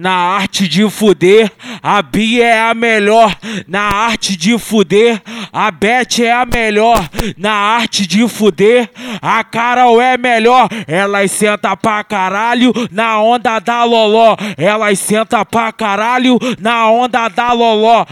Na arte de fuder, a Bia é a melhor. Na arte de fuder, a Beth é a melhor. Na arte de fuder, a Carol é melhor. Ela senta pra caralho na onda da loló. Ela senta pra caralho na onda da loló.